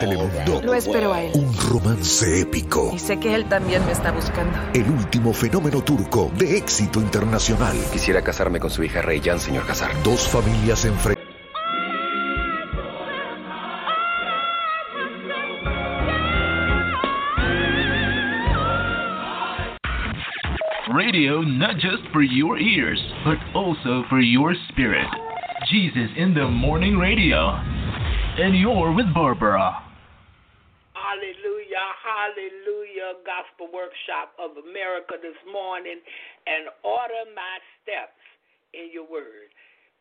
Telemundo. Lo espero a él. Un romance épico. Y sé que él también me está buscando. El último fenómeno turco de éxito internacional. Quisiera casarme con su hija Reyyan, señor Casar. Dos familias enfrentadas. Radio not just for your ears, but also for your spirit. Jesus in the Morning Radio. And you're with Barbara. Hallelujah. Gospel Workshop of America this morning. And order my steps in your word.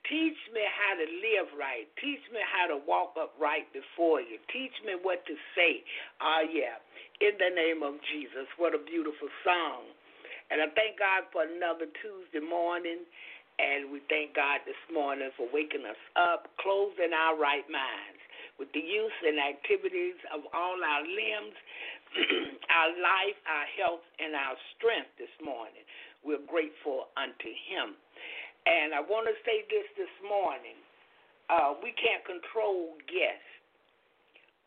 Teach me how to live right. Teach me how to walk upright before you. Teach me what to say. Ah, uh, yeah. In the name of Jesus. What a beautiful song. And I thank God for another Tuesday morning. And we thank God this morning for waking us up, closing our right minds with the use and activities of all our limbs, our life, our health, and our strength this morning. We're grateful unto Him. And I want to say this this morning uh, we can't control guests.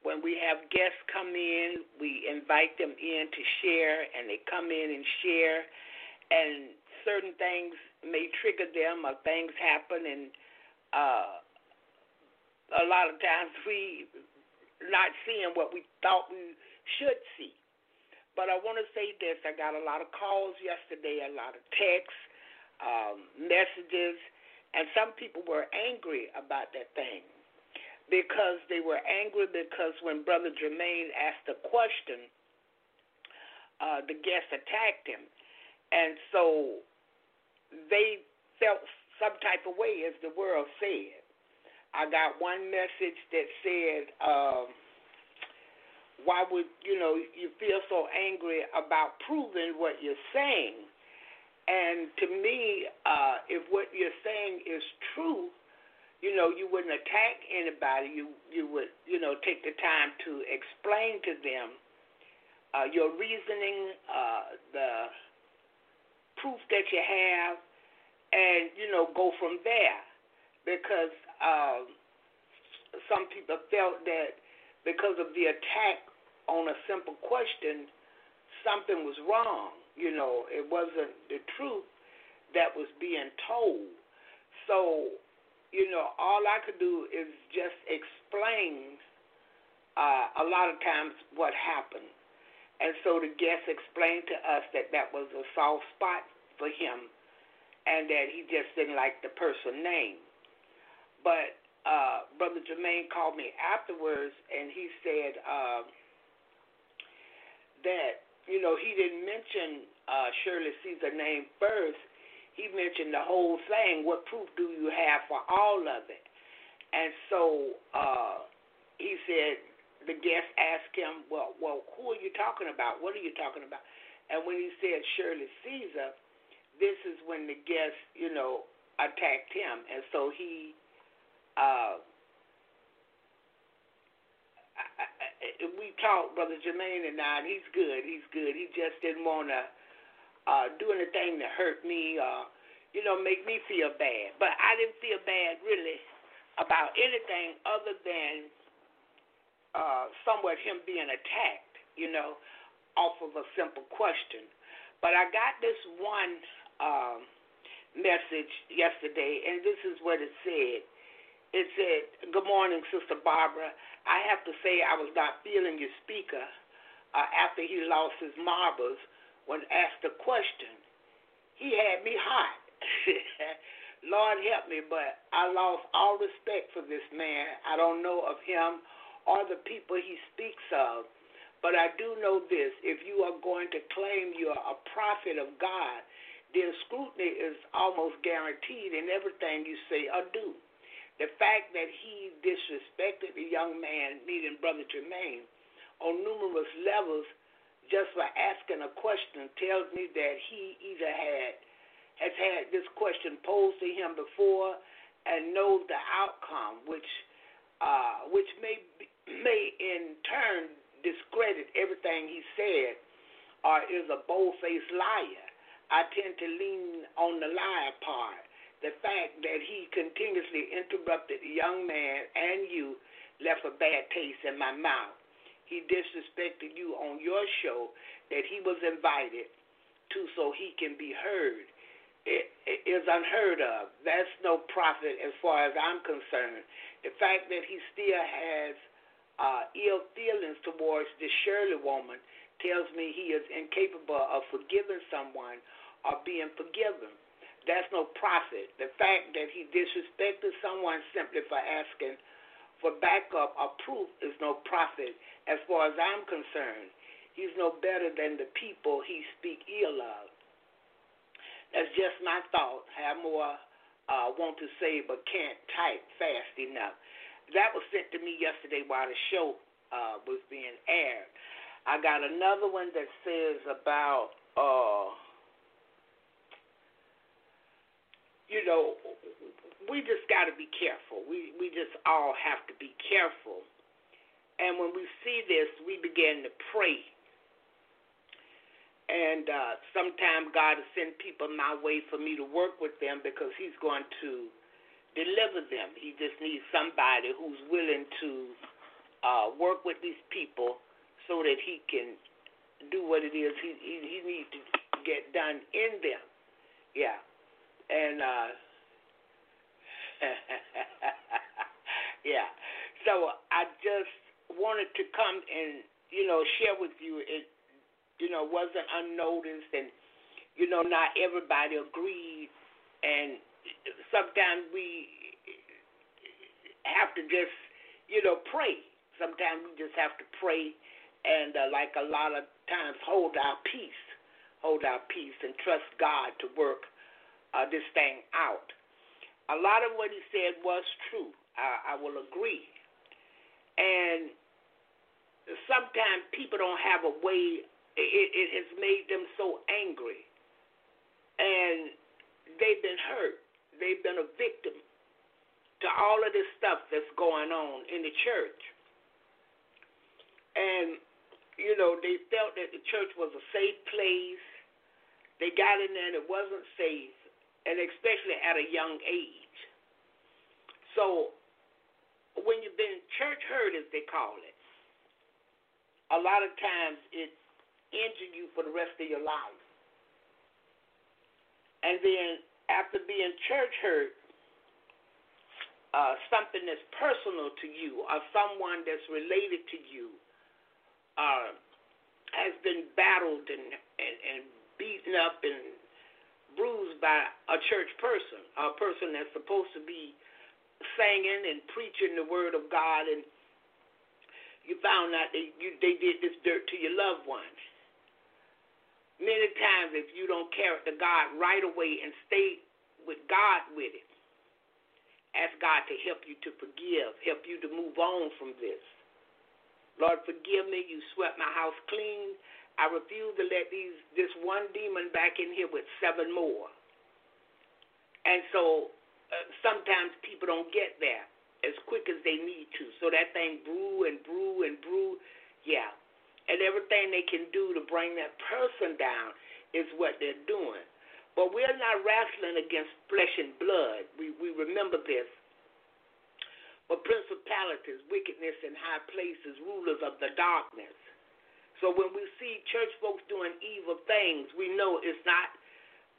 When we have guests come in, we invite them in to share, and they come in and share, and certain things may trigger them or things happen and uh a lot of times we not seeing what we thought we should see. But I want to say this: I got a lot of calls yesterday, a lot of texts, um, messages, and some people were angry about that thing because they were angry because when Brother Jermaine asked a question, uh, the guest attacked him, and so they felt some type of way, as the world said. I got one message that said, um, "Why would you know you feel so angry about proving what you're saying?" And to me, uh, if what you're saying is true, you know, you wouldn't attack anybody. You you would you know take the time to explain to them uh, your reasoning, uh, the proof that you have, and you know go from there because um, some people felt that because of the attack on a simple question something was wrong. You know it wasn't the truth that was being told. So you know all i could do is just explain uh, a lot of times what happened. And so the guest explained to us that that was a soft spot for him and that he just didn't like the person name. But uh, Brother Jermaine called me afterwards and he said uh, that, you know, he didn't mention uh, Shirley Caesar name first. He mentioned the whole thing. What proof do you have for all of it? And so uh, he said, the guest asked him, well, well, who are you talking about? What are you talking about? And when he said Shirley Caesar, this is when the guest, you know, attacked him, and so he. Uh, I, I, we talked, brother Jermaine and I, and he's good. He's good. He just didn't want to uh, do anything to hurt me or, you know, make me feel bad. But I didn't feel bad really about anything other than uh, somewhat him being attacked, you know, off of a simple question. But I got this one um, message yesterday, and this is what it said. It said, Good morning, Sister Barbara. I have to say I was not feeling your speaker uh, after he lost his marbles when asked a question. He had me hot. Lord help me, but I lost all respect for this man. I don't know of him or the people he speaks of. But I do know this if you are going to claim you're a prophet of God, then scrutiny is almost guaranteed in everything you say or do. The fact that he disrespected the young man, meaning Brother Jermaine, on numerous levels just for asking a question tells me that he either had has had this question posed to him before and knows the outcome, which uh, which may may in turn discredit everything he said, or is a bold faced liar. I tend to lean on the liar part. The fact that he continuously interrupted the young man and you left a bad taste in my mouth. He disrespected you on your show that he was invited to so he can be heard. It, it is unheard of. That's no prophet as far as I'm concerned. The fact that he still has uh, ill feelings towards the Shirley woman tells me he is incapable of forgiving someone or being forgiven. That's no prophet. The fact that he disrespected someone simply for asking for backup or proof is no prophet as far as I'm concerned. He's no better than the people he speak ill of. That's just my thought. Have more uh, want to say but can't type fast enough. That was sent to me yesterday while the show uh, was being aired. I got another one that says about, uh, you know, we just got to be careful. We we just all have to be careful. And when we see this, we begin to pray and uh, sometimes God will send people my way for me to work with them because He's going to deliver them. He just needs somebody who's willing to uh, work with these people so that He can do what it is He He, he needs to get done in them. Yeah, and uh, yeah. So I just wanted to come and you know share with you it you know, wasn't unnoticed, and you know, not everybody agreed, and sometimes we have to just, you know, pray. Sometimes we just have to pray, and uh, like a lot of times, hold our peace, hold our peace, and trust God to work uh, this thing out. A lot of what he said was true. I, I will agree, and sometimes people don't have a way it, it has made them so angry. And they've been hurt. They've been a victim to all of this stuff that's going on in the church. And, you know, they felt that the church was a safe place. They got in there and it wasn't safe, and especially at a young age. So, when you've been church hurt, as they call it, a lot of times it injure you for the rest of your life. And then after being church hurt, uh, something that's personal to you or someone that's related to you uh, has been battled and, and, and beaten up and bruised by a church person, a person that's supposed to be singing and preaching the word of God, and you found out they you, they did this dirt to your loved ones. Many times, if you don't carry the God right away and stay with God with it, ask God to help you to forgive, help you to move on from this. Lord, forgive me. You swept my house clean. I refuse to let these this one demon back in here with seven more. And so uh, sometimes people don't get there as quick as they need to. So that thing brew and brew and brew. Yeah, and everything they can do to bring that person down is what they're doing. But we're not wrestling against flesh and blood. We we remember this. But principalities, wickedness in high places, rulers of the darkness. So when we see church folks doing evil things, we know it's not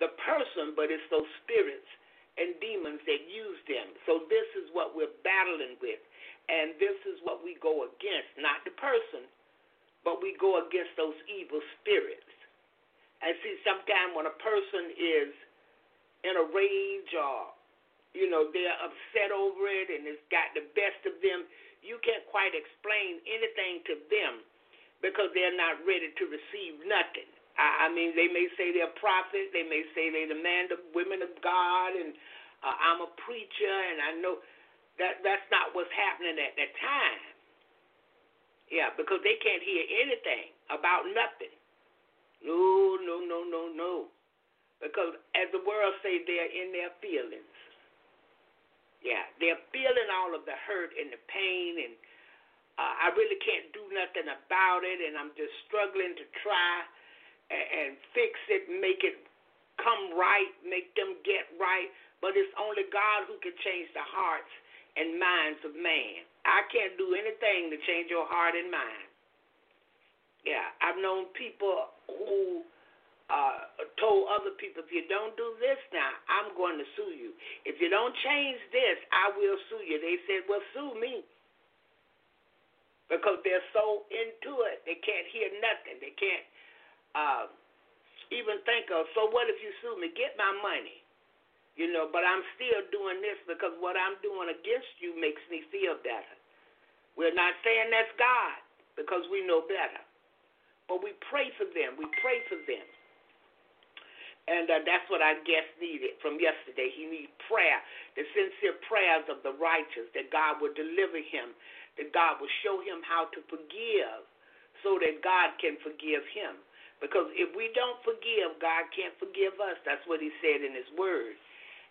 the person, but it's those spirits and demons that use them. So this is what we're battling with. And this is what we go against, not the person, but we go against those evil spirits. And see, sometimes when a person is in a rage or, you know, they're upset over it and it's got the best of them, you can't quite explain anything to them because they're not ready to receive nothing. I, mean, they may say they're prophets, they may say they're the man, the women of God, and uh, I'm a preacher, and I know that that's not what's happening at that time. Yeah, because they can't hear anything about nothing. No, no, no, no, no. Because as the world say, they're in their feelings. Yeah, they're feeling all of the hurt and the pain, and uh, I really can't do nothing about it, and I'm just struggling to try and, and fix it, make it come right, make them get right. But it's only God who can change the hearts and minds of man. I can't do anything to change your heart and mind. Yeah, I've known people who uh, told other people, if you don't do this now, I'm going to sue you. If you don't change this, I will sue you. They said, well, sue me. Because they're so into it, they can't hear nothing. They can't uh, even think of, so what if you sue me? Get my money. You know, but I'm still doing this because what I'm doing against you makes me feel better. We're not saying that's God because we know better. But we pray for them. We pray for them. And uh, that's what our guest needed from yesterday. He needed prayer, the sincere prayers of the righteous, that God would deliver him, that God will show him how to forgive so that God can forgive him. Because if we don't forgive, God can't forgive us. That's what he said in his word.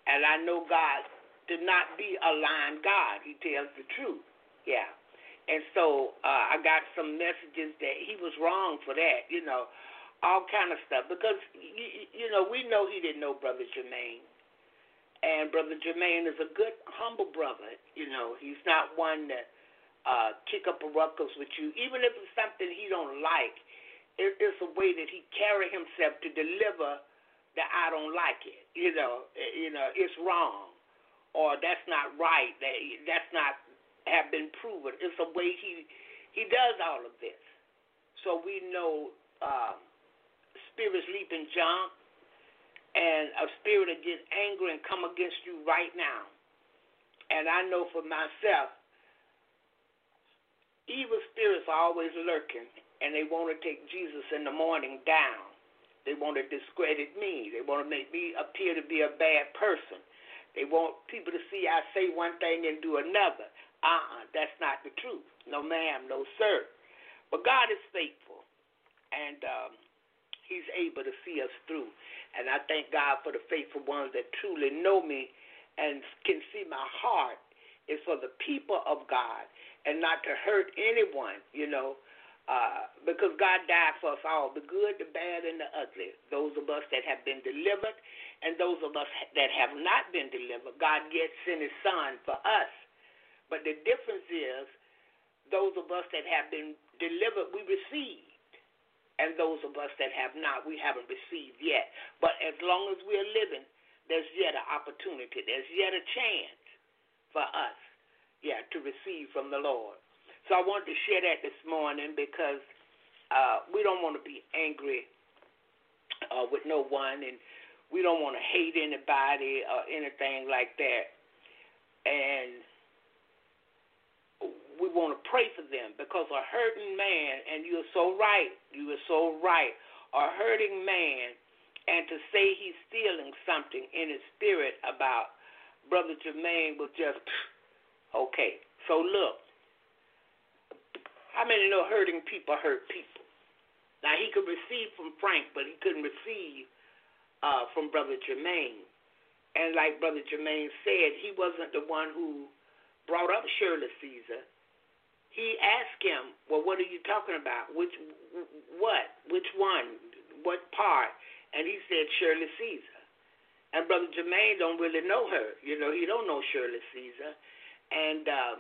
And I know God did not be a lying God. He tells the truth. Yeah. And so uh, I got some messages that he was wrong for that, you know all kind of stuff. Because you, you know, we know he didn't know Brother Jermaine, and Brother Jermaine is a good, humble brother. You know, he's not one that uh, kick up a ruckus with you, even if it's something he don't like. It, it's a way that he carry himself to deliver that I don't like it. You know, eh, you know, it's wrong, or that's not right. That that's not have been proven. It's a way he he does all of this. So we know. Um, spirits leap and jump, and a spirit will get angry and come against you right now. And I know for myself, evil spirits are always lurking, and they want to take Jesus in the morning down. They want to discredit me. They want to make me appear to be a bad person. They want people to see I say one thing and do another. Uh uh-uh, that's not the truth. No, ma'am, no, sir. But God is faithful. And um, He's able to see us through. And I thank God for the faithful ones that truly know me and can see my heart is for the people of God and not to hurt anyone, you know, uh, because God died for us all, the good, the bad, and the ugly. Those of us that have been delivered and those of us that have not been delivered, God yet sent his son for us. But the difference is those of us that have been delivered, we receive and those of us that have not, we haven't received yet. But as long as we're living, there's yet an opportunity. There's yet a chance for us, to receive from the Lord. So I wanted to share that this morning because uh, we don't want to be angry uh, with no one, and we don't want to hate anybody or anything like that. And we want to pray for them because a hurting man, and you're so right, you are so right, a hurting man, and to say he's feeling something in his spirit about Brother Jermaine was just, okay. So look, how many know hurting people hurt people? Now he could receive from Frank, but he couldn't receive uh, from Brother Jermaine. And like Brother Jermaine said, he wasn't the one who brought up Shirley Caesar he asked him, "Well, what are you talking about? Which, what, which one, what part?" And he said Shirley Caesar. And Brother Jermaine don't really know her. You know, he don't know Shirley Caesar, and um,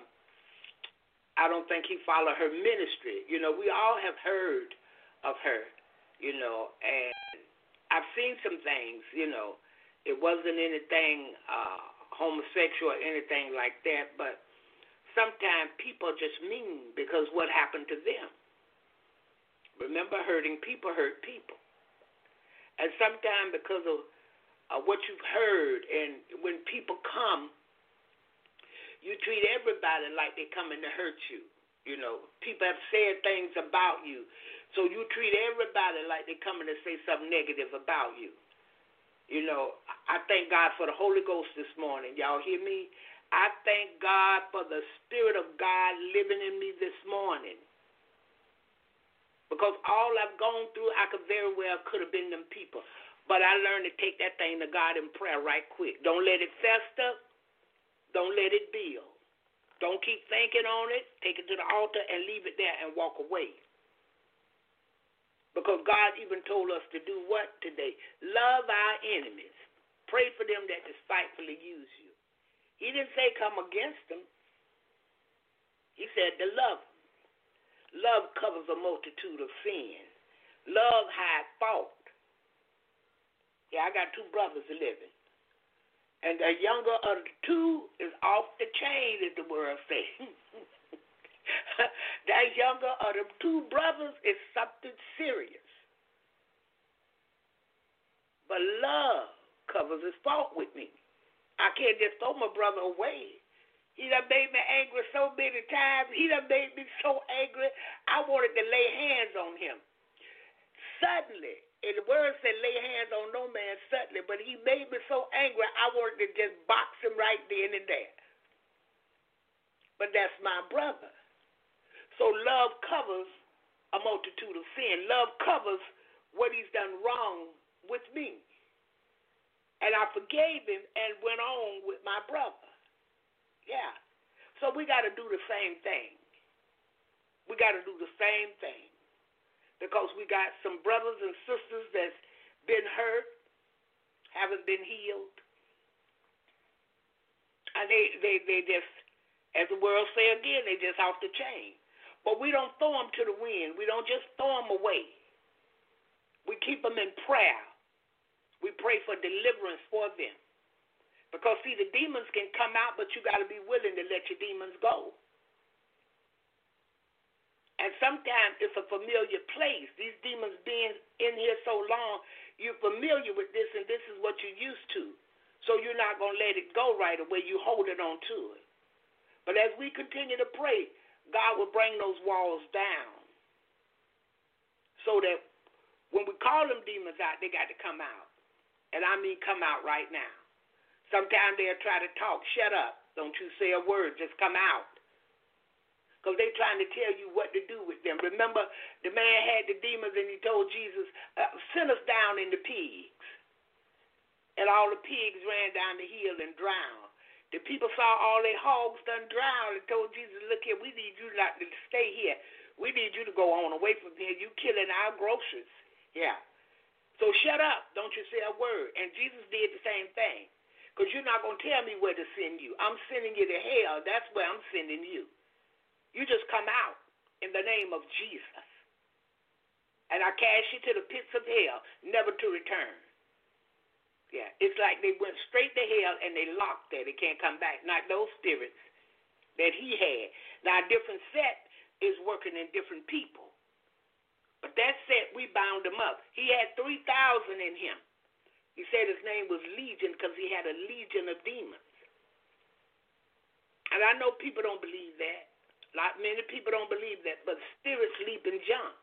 I don't think he followed her ministry. You know, we all have heard of her. You know, and I've seen some things. You know, it wasn't anything uh, homosexual or anything like that, but sometimes people just mean because what happened to them. Remember, hurting people hurt people. And sometimes because of uh, what you've heard, and when people come, you treat everybody like they're coming to hurt you. You know, people have said things about you, so you treat everybody like they're coming to say something negative about you. You know, I thank God for the Holy Ghost this morning. Y'all hear me? I thank God for the Spirit of God living in me this morning. Because all I've gone through, I could very well could have been them people. But I learned to take that thing to God in prayer right quick. Don't let it fester. Don't let it build. Don't keep thinking on it. Take it to the altar and leave it there and walk away. Because God even told us to do what today? Love our enemies. Pray for them that despitefully use you. He didn't say come against them. He said to love. them. Love covers a multitude of sin. Love had fault. Yeah, I got two brothers living. And the younger of the two is off the chain, as the world says. that younger of the two brothers is something serious. But love covers his fault with me. I can't just throw my brother away. He done made me angry so many times. He done made me so angry. I wanted to lay hands on him. Suddenly, and the word said lay hands on no man suddenly, but he made me so angry I wanted to just box him right then and there. But that's my brother. So love covers a multitude of sin. Love covers what he's done wrong with me. And I forgave him and went on with my brother. Yeah. So we got to do the same thing. We got to do the same thing because we got some brothers and sisters that's been hurt, haven't been healed. And they, they, they just, as the world say again, they just off the chain. But we don't throw them to the wind. We don't just throw them away. We keep them in prayer. We pray for deliverance for them. Because, see, the demons can come out, but you got to be willing to let your demons go. And sometimes it's a familiar place. These demons being in here so long, you're familiar with this, and this is what you're used to. So you're not going to let it go right away. You hold it on to it. But as we continue to pray, God will bring those walls down so that when we call them demons out, they got to come out. And I mean come out right now. Sometimes they'll try to talk. Shut up. Don't you say a word. Just come out because they're trying to tell you what to do with them. Remember, the man had the demons and he told Jesus, uh, send us down in the pigs. And all the pigs ran down the hill and drowned. The people saw all their hogs done drown and told Jesus, look here, we need you not to stay here. We need you to go on away from here. You killing our groceries. Yeah. So shut up. Don't you say a word. And Jesus did the same thing. Because you're not going to tell me where to send you. I'm sending you to hell. That's where I'm sending you. You just come out in the name of Jesus. And I cast you to the pits of hell, never to return. Yeah, it's like they went straight to hell and they locked there. They can't come back. Not those spirits that he had. Now, a different set is working in different people. But that set, we bound him up. He had 3,000 in him. He said his name was Legion because he had a legion of demons. And I know people don't believe that. Not many people don't believe that, but spirits leap and jump.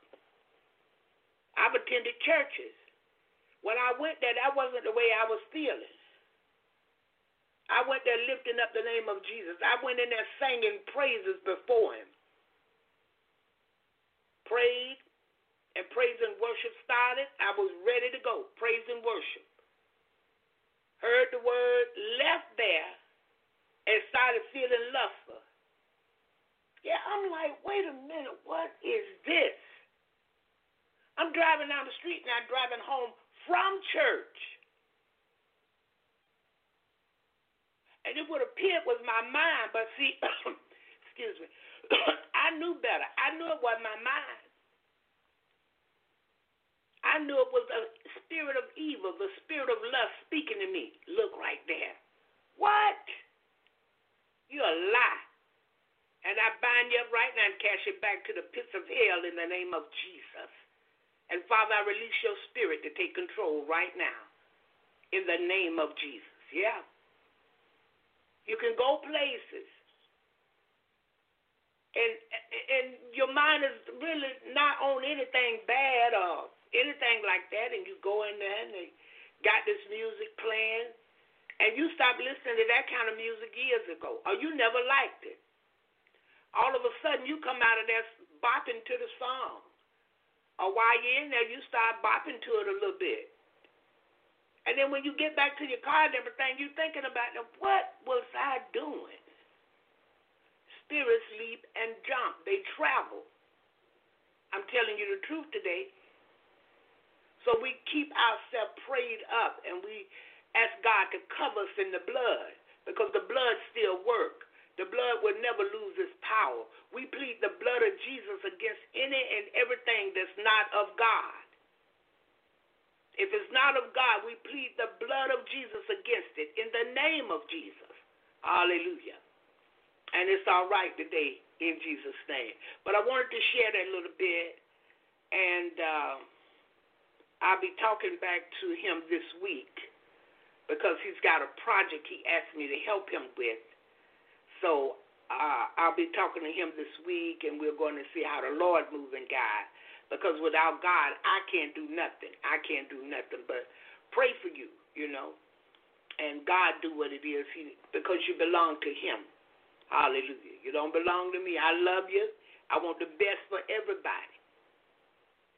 I've attended churches. When I went there, that wasn't the way I was feeling. I went there lifting up the name of Jesus. I went in there singing praises before Him. Prayed, and praise and worship started. I was ready to go. Praise and worship. Heard the word, left there, and started feeling lustful. I'm like, wait a minute, what is this? I'm driving down the street and I'm driving home from church. And it would appear it was my mind, but see, excuse me, I knew better. I knew it wasn't my mind. I knew it was the spirit of evil, the spirit of lust speaking to me. Look right there. What? You're a lie. And I bind you up right now and cast you back to the pits of hell in the name of Jesus. And Father, I release your spirit to take control right now in the name of Jesus. Yeah. You can go places. And and your mind is really not on anything bad or anything like that, and you go in there and they got this music playing, and you stop listening to that kind of music years ago, or you never liked it all of a sudden you come out of there bopping to the song. Or while you're in there, you start bopping to it a little bit. And then when you get back to your car and everything, you're thinking about, what was I doing? Spirits leap and jump. They travel. I'm telling you the truth today. So we keep ourselves prayed up and we ask God to cover us in the blood because the blood still works. The blood will never lose its power. We plead the blood of Jesus against any and everything that's not of God. If it's not of God, we plead the blood of Jesus against it in the name of Jesus. Hallelujah. And it's all right today in Jesus' name. But I wanted to share that a little bit, and uh, I'll be talking back to him this week because he's got a project he asked me to help him with. So uh, I'll be talking to him this week, and we're going to see how the Lord moving God. Because without God, I can't do nothing. I can't do nothing but pray for you, you know, and God do what it is He because you belong to Him. Hallelujah. You don't belong to me. I love you. I want the best for everybody.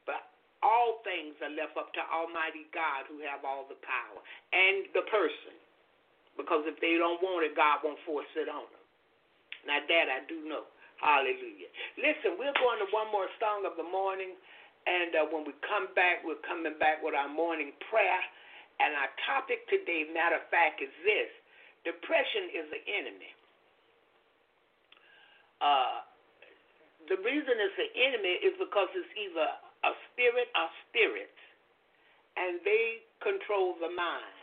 But all things are left up to Almighty God who have all the power and the person. Because if they don't want it, God won't force it on them. Now that I do know. Hallelujah. Listen, we're going to one more song of the morning. And uh, when we come back, we're coming back with our morning prayer. And our topic today, matter of fact, is this depression is the enemy. Uh, the reason it's the enemy is because it's either a spirit or spirits, and they control the mind.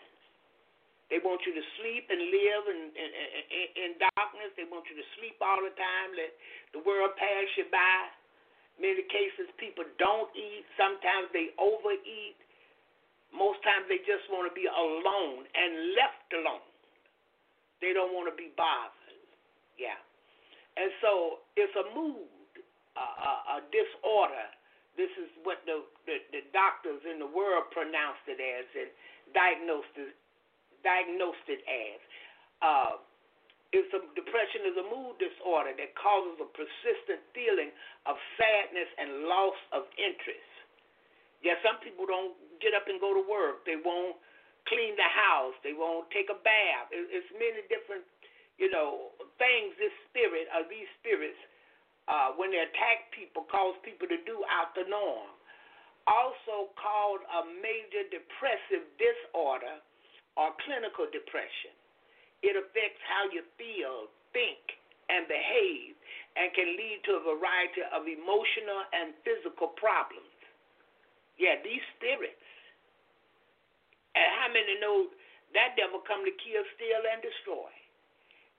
They want you to sleep and live in, in, in, in darkness. They want you to sleep all the time. Let the world pass you by. Many cases, people don't eat. Sometimes they overeat. Most times, they just want to be alone and left alone. They don't want to be bothered. Yeah. And so it's a mood, a, a, a disorder. This is what the, the, the doctors in the world pronounced it as and diagnosed it diagnosed it as. Uh, it's a, depression is a mood disorder that causes a persistent feeling of sadness and loss of interest. Yeah, some people don't get up and go to work. They won't clean the house. They won't take a bath. It, it's many different, you know, things. This spirit, or these spirits, uh, when they attack people, cause people to do out the norm. Also called a major depressive disorder or clinical depression. It affects how you feel, think, and behave, and can lead to a variety of emotional and physical problems. Yeah, these spirits. And how many know that devil come to kill, steal, and destroy?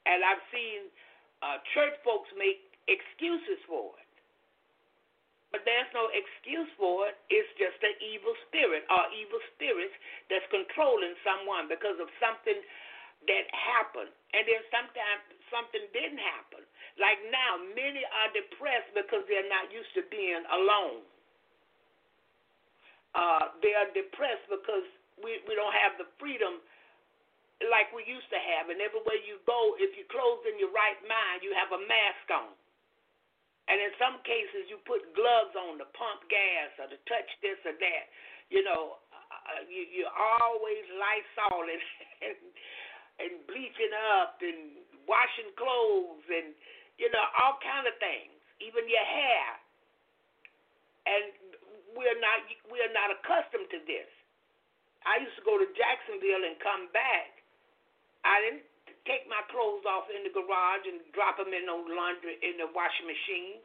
And I've seen uh, church folks make excuses for it. But there's no excuse for it. It's just an evil spirit or evil spirits that's controlling someone because of something that happened. And then sometimes something didn't happen. Like now, many are depressed because they're not used to being alone. Uh, they are depressed because we, we don't have the freedom like we used to have. And everywhere you go, if you're clothed in your right mind, you have a mask on. And in some cases, you put gloves on to pump gas or to touch this or that. You know, uh, you, you're always Lysol and, and, and bleaching up and washing clothes and, you know, all kind of things, even your hair. And we're not we're not accustomed to this. I used to go to Jacksonville and come back. I didn't take my clothes off in the garage and drop them in the laundry in the washing machine.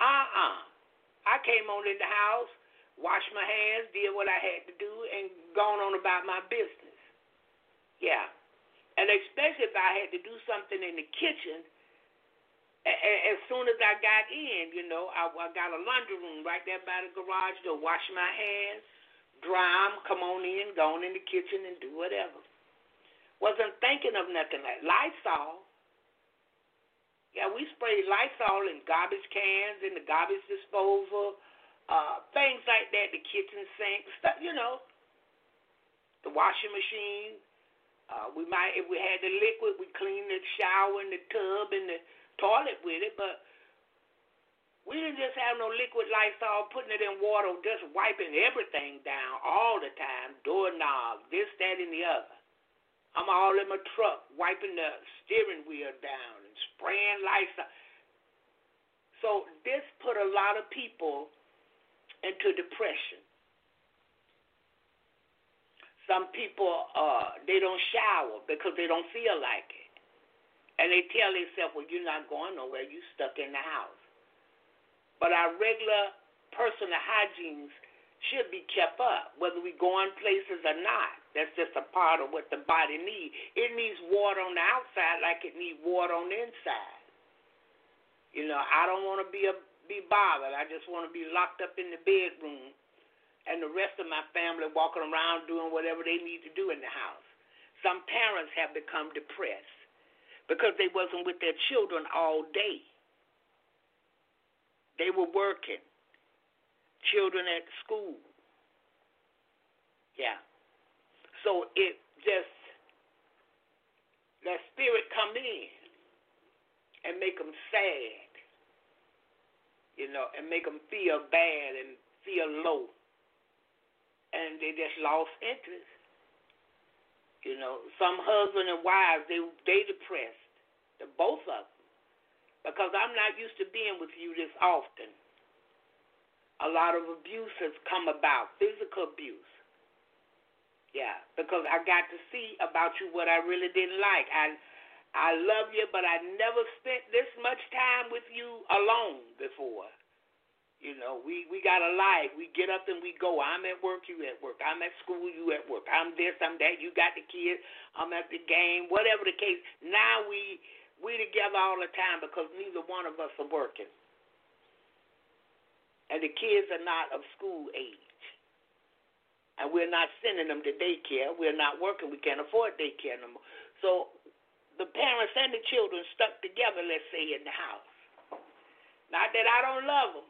Uh-uh. I came on in the house, washed my hands, did what I had to do, and gone on about my business. Yeah. And especially if I had to do something in the kitchen, as soon as I got in, you know, I, I got a laundry room right there by the garage door, wash my hands, dry them, come on in, go on in the kitchen and do whatever. Wasn't thinking of nothing like Lysol. Yeah, we spray Lysol in garbage cans, in the garbage disposal, uh, things like that, the kitchen sink, stuff, you know, the washing machine. Uh, we might, if we had the liquid, we clean the shower and the tub and the toilet with it, but we didn't just have no liquid Lysol, putting it in water, just wiping everything down all the time, doorknobs, this, that, and the other. I'm all in my truck wiping the steering wheel down and spraying lights. So this put a lot of people into depression. Some people uh, they don't shower because they don't feel like it. And they tell themselves, well, you're not going nowhere. You're stuck in the house. But our regular personal hygienes should be kept up, whether we go in places or not. That's just a part of what the body needs. It needs water on the outside like it needs water on the inside. You know, I don't want to be a be bothered. I just want to be locked up in the bedroom and the rest of my family walking around doing whatever they need to do in the house. Some parents have become depressed because they wasn't with their children all day. They were working. Children at school. Yeah. So it just that spirit come in and make them sad, you know, and make them feel bad and feel low, and they just lost interest. You know, some husband and wives they they depressed, the both of them, because I'm not used to being with you this often. A lot of abuse has come about, physical abuse. Yeah, because I got to see about you what I really didn't like. I I love you, but I never spent this much time with you alone before. You know, we we got a life. We get up and we go. I'm at work, you at work. I'm at school, you at work. I'm this, I'm that. You got the kids. I'm at the game. Whatever the case. Now we we together all the time because neither one of us are working, and the kids are not of school age, and we're not sending them to daycare. We're not working. We can't afford daycare no more. So the parents and the children stuck together, let's say, in the house. Not that I don't love them,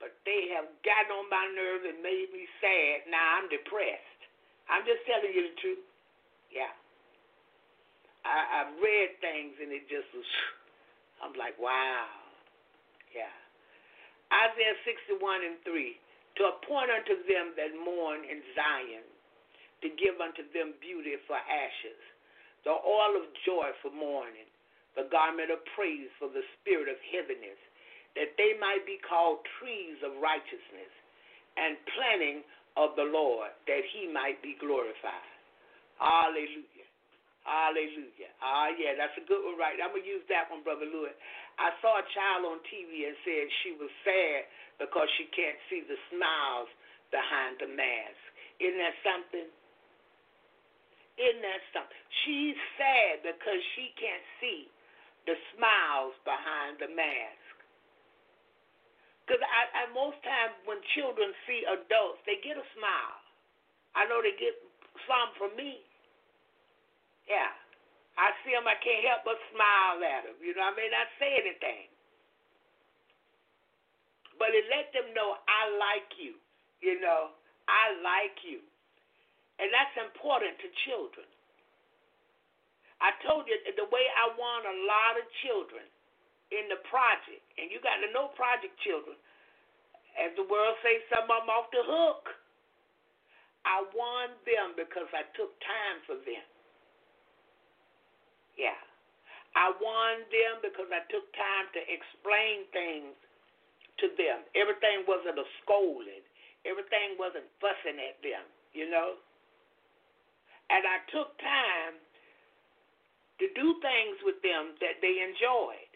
but they have gotten on my nerves and made me sad. Now I'm depressed. I'm just telling you the truth. Yeah. I, I've read things and it just was, I'm like, wow. Yeah. Isaiah 61 and 3 to appoint unto them that mourn in Zion, to give unto them beauty for ashes the oil of joy for mourning, the garment of praise for the spirit of heaviness, that they might be called trees of righteousness and planting of the Lord, that he might be glorified. Hallelujah. Hallelujah. Ah, yeah, that's a good one, right? I'm going to use that one, Brother Lewis. I saw a child on TV and said she was sad because she can't see the smiles behind the mask. Isn't that something? in that stuff. She's sad because she can't see the smiles behind the mask. Because I, I, most times when children see adults, they get a smile. I know they get some from me. Yeah. I see them, I can't help but smile at them. You know, I may not say anything. But it let them know I like you. You know, I like you. And that's important to children. I told you the way I won a lot of children in the project, and you got to know project children. As the world says, some of them off the hook. I won them because I took time for them. Yeah. I won them because I took time to explain things to them. Everything wasn't a scolding. Everything wasn't fussing at them, you know? And I took time to do things with them that they enjoyed.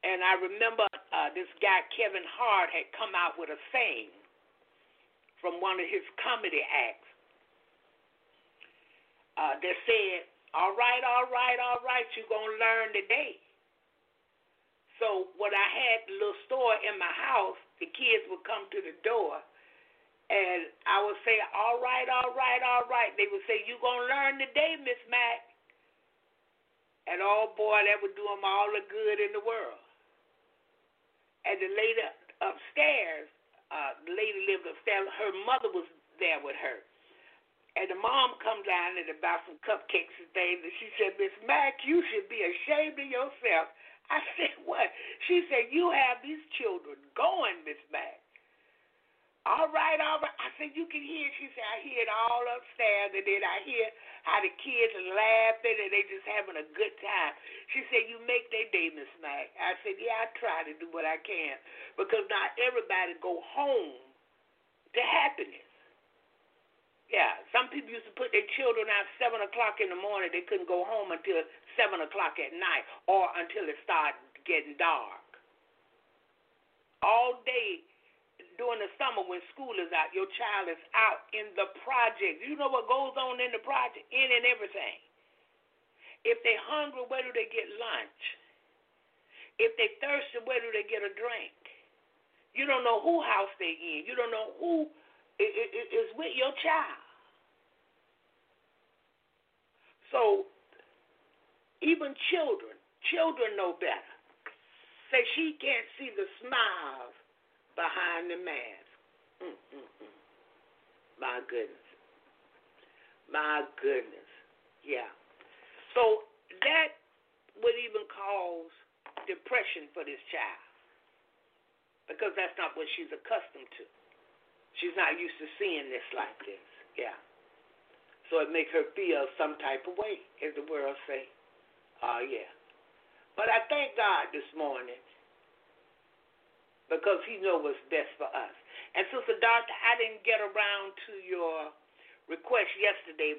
And I remember uh, this guy, Kevin Hart, had come out with a saying from one of his comedy acts uh, that said, All right, all right, all right, you're going to learn today. So when I had the little store in my house, the kids would come to the door and I would say, all right, all right, all right. They would say, you going to learn today, Miss Mac. And oh boy, that would do them all the good in the world. And the lady upstairs, uh, the lady lived upstairs, her mother was there with her. And the mom come down and about some cupcakes and things, and she said, Miss Mac, you should be ashamed of yourself. I said, what? She said, you have these children going, Miss Mac. All right, all right. I said, you can hear it. She said, I hear it all upstairs. And then I hear how the kids are laughing and they just having a good time. She said, you make their day, Miss Mac. I said, yeah, I try to do what I can. Because not everybody go home to happiness. Yeah, some people used to put their children out seven o'clock in the morning. They couldn't go home until seven o'clock at night or until it started getting dark. All day during the summer when school is out, your child is out in the project. You know what goes on in the project? In and everything. If they're hungry, where do they get lunch? If they're thirsty, where do they get a drink? You don't know who house they in. You don't know who is with your child. So even children, children know better. Say she can't see the smiles behind the mask. Mm-mm-mm. My goodness. My goodness. Yeah. So that would even cause depression for this child because that's not what she's accustomed to. She's not used to seeing this like this. Yeah. So it makes her feel some type of way, as the world say. Oh, uh, yeah. But I thank God this morning because He knows what's best for us. And Sister Doctor, I didn't get around to your request yesterday, but